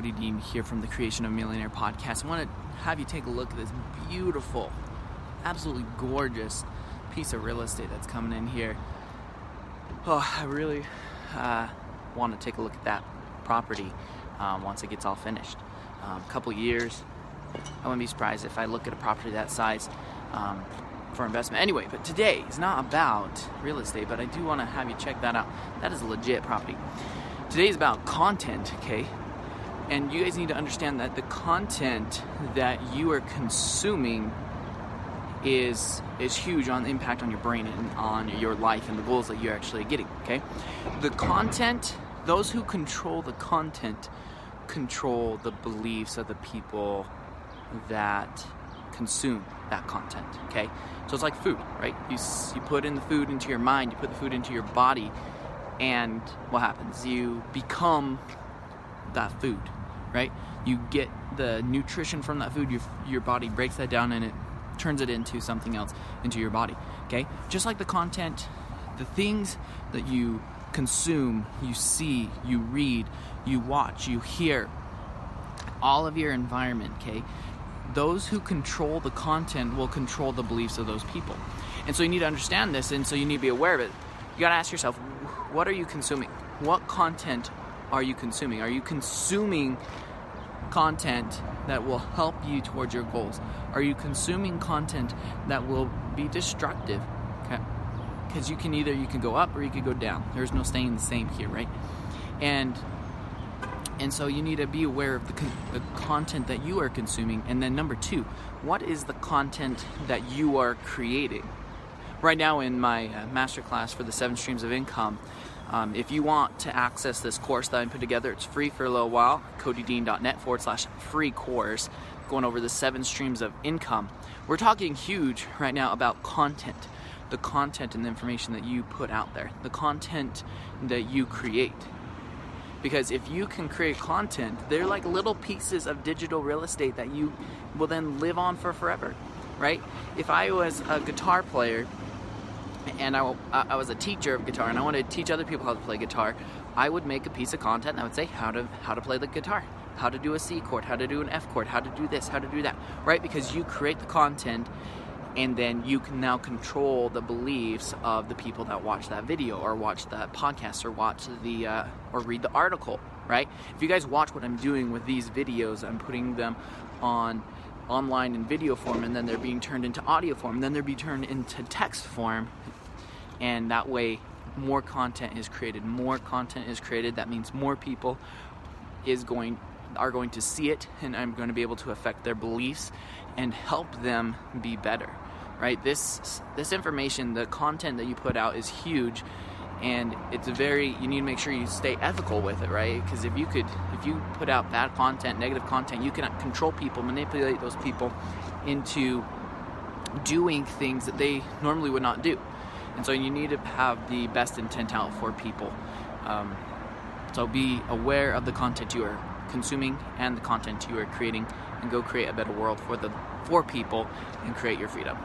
Cody Dean here from the Creation of Millionaire podcast. I want to have you take a look at this beautiful, absolutely gorgeous piece of real estate that's coming in here. Oh, I really uh, want to take a look at that property um, once it gets all finished. A um, couple years, I wouldn't be surprised if I look at a property that size um, for investment. Anyway, but today is not about real estate, but I do want to have you check that out. That is a legit property. Today is about content, okay? And you guys need to understand that the content that you are consuming is is huge on the impact on your brain and on your life and the goals that you're actually getting, okay? The content, those who control the content control the beliefs of the people that consume that content, okay? So it's like food, right? You, you put in the food into your mind, you put the food into your body, and what happens? You become that food, right? You get the nutrition from that food, your, your body breaks that down and it turns it into something else into your body, okay? Just like the content, the things that you consume, you see, you read, you watch, you hear, all of your environment, okay? Those who control the content will control the beliefs of those people. And so you need to understand this, and so you need to be aware of it. You gotta ask yourself, what are you consuming? What content are you consuming? Are you consuming content that will help you towards your goals? Are you consuming content that will be destructive? Okay. Because you can either you can go up or you can go down. There's no staying the same here, right? And and so you need to be aware of the, con- the content that you are consuming. And then number two, what is the content that you are creating? Right now in my uh, masterclass for the seven streams of income. Um, if you want to access this course that I put together, it's free for a little while. CodyDean.net forward slash free course, going over the seven streams of income. We're talking huge right now about content, the content and the information that you put out there, the content that you create. Because if you can create content, they're like little pieces of digital real estate that you will then live on for forever, right? If I was a guitar player and I, I was a teacher of guitar and I wanted to teach other people how to play guitar, I would make a piece of content and I would say how to how to play the guitar, how to do a C chord, how to do an F chord, how to do this, how to do that, right? Because you create the content and then you can now control the beliefs of the people that watch that video or watch that podcast or watch the uh, or read the article, right? If you guys watch what I'm doing with these videos, I'm putting them on online in video form and then they're being turned into audio form then they're being turned into text form. And that way more content is created. More content is created. That means more people is going are going to see it and I'm going to be able to affect their beliefs and help them be better right? This this information the content that you put out is huge and it's a very you need to make sure you stay ethical with it right? Because if you could if you put out bad content negative content you can control people manipulate those people into doing things that they normally would not do. And so you need to have the best intent out for people. Um, so be aware of the content you are consuming and the content you are creating and go create a better world for the for people and create your freedom